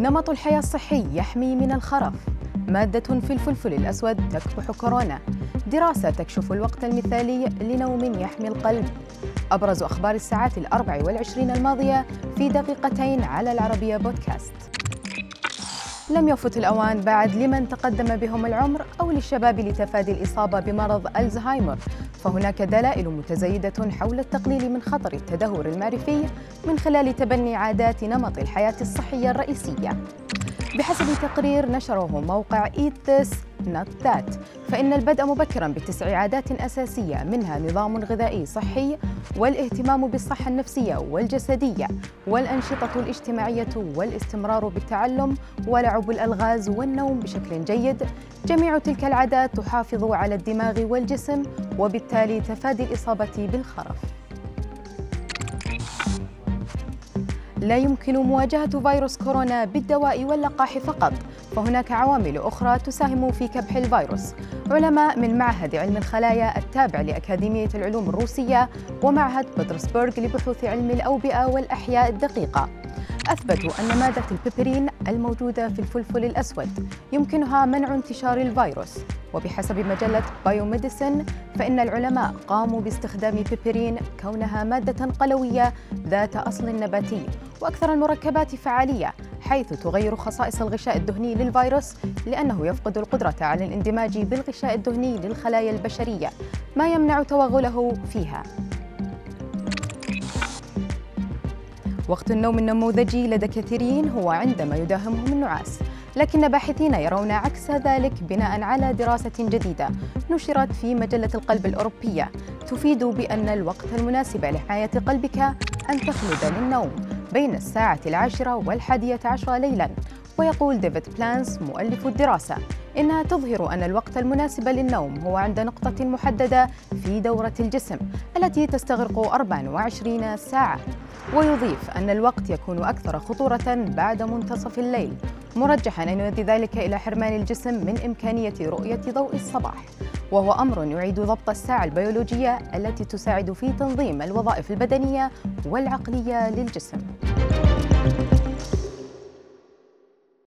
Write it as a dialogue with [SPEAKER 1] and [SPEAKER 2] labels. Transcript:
[SPEAKER 1] نمط الحياة الصحي يحمي من الخرف. مادة في الفلفل الأسود تكبح كورونا. دراسة تكشف الوقت المثالي لنوم يحمي القلب. أبرز أخبار الساعات الأربع والعشرين الماضية في دقيقتين على العربية بودكاست. لم يفت الأوان بعد لمن تقدم بهم العمر أو للشباب لتفادي الإصابة بمرض ألزهايمر. فهناك دلائل متزايدة حول التقليل من خطر التدهور المعرفي من خلال تبني عادات نمط الحياة الصحية الرئيسية. بحسب تقرير نشره موقع Eat That فإن البدء مبكرا بتسع عادات أساسية منها نظام غذائي صحي والاهتمام بالصحة النفسية والجسدية والأنشطة الاجتماعية والاستمرار بالتعلم ولعب الألغاز والنوم بشكل جيد. جميع تلك العادات تحافظ على الدماغ والجسم وبالتالي تفادي الإصابة بالخرف. لا يمكن مواجهة فيروس كورونا بالدواء واللقاح فقط فهناك عوامل أخرى تساهم في كبح الفيروس. علماء من معهد علم الخلايا التابع لأكاديمية العلوم الروسية ومعهد بطرسبرغ لبحوث علم الأوبئة والأحياء الدقيقة. أثبتوا أن مادة البيبرين الموجودة في الفلفل الأسود يمكنها منع انتشار الفيروس. وبحسب مجلة بايوميديسن فإن العلماء قاموا باستخدام بيبرين كونها مادة قلوية ذات أصل نباتي وأكثر المركبات فعالية حيث تغير خصائص الغشاء الدهني للفيروس لأنه يفقد القدرة على الاندماج بالغشاء الدهني للخلايا البشرية ما يمنع توغله فيها. وقت النوم النموذجي لدى كثيرين هو عندما يداهمهم النعاس. لكن باحثين يرون عكس ذلك بناء على دراسة جديدة نشرت في مجلة القلب الأوروبية. تفيد بأن الوقت المناسب لحماية قلبك أن تخلد للنوم بين الساعة العاشرة والحادية عشرة ليلاً. ويقول ديفيد بلانس مؤلف الدراسة إنها تظهر أن الوقت المناسب للنوم هو عند نقطة محددة في دورة الجسم التي تستغرق 24 ساعة. ويضيف أن الوقت يكون أكثر خطورة بعد منتصف الليل مرجحا أن يؤدي ذلك إلى حرمان الجسم من إمكانية رؤية ضوء الصباح. وهو أمر يعيد ضبط الساعة البيولوجية التي تساعد في تنظيم الوظائف البدنية والعقلية للجسم.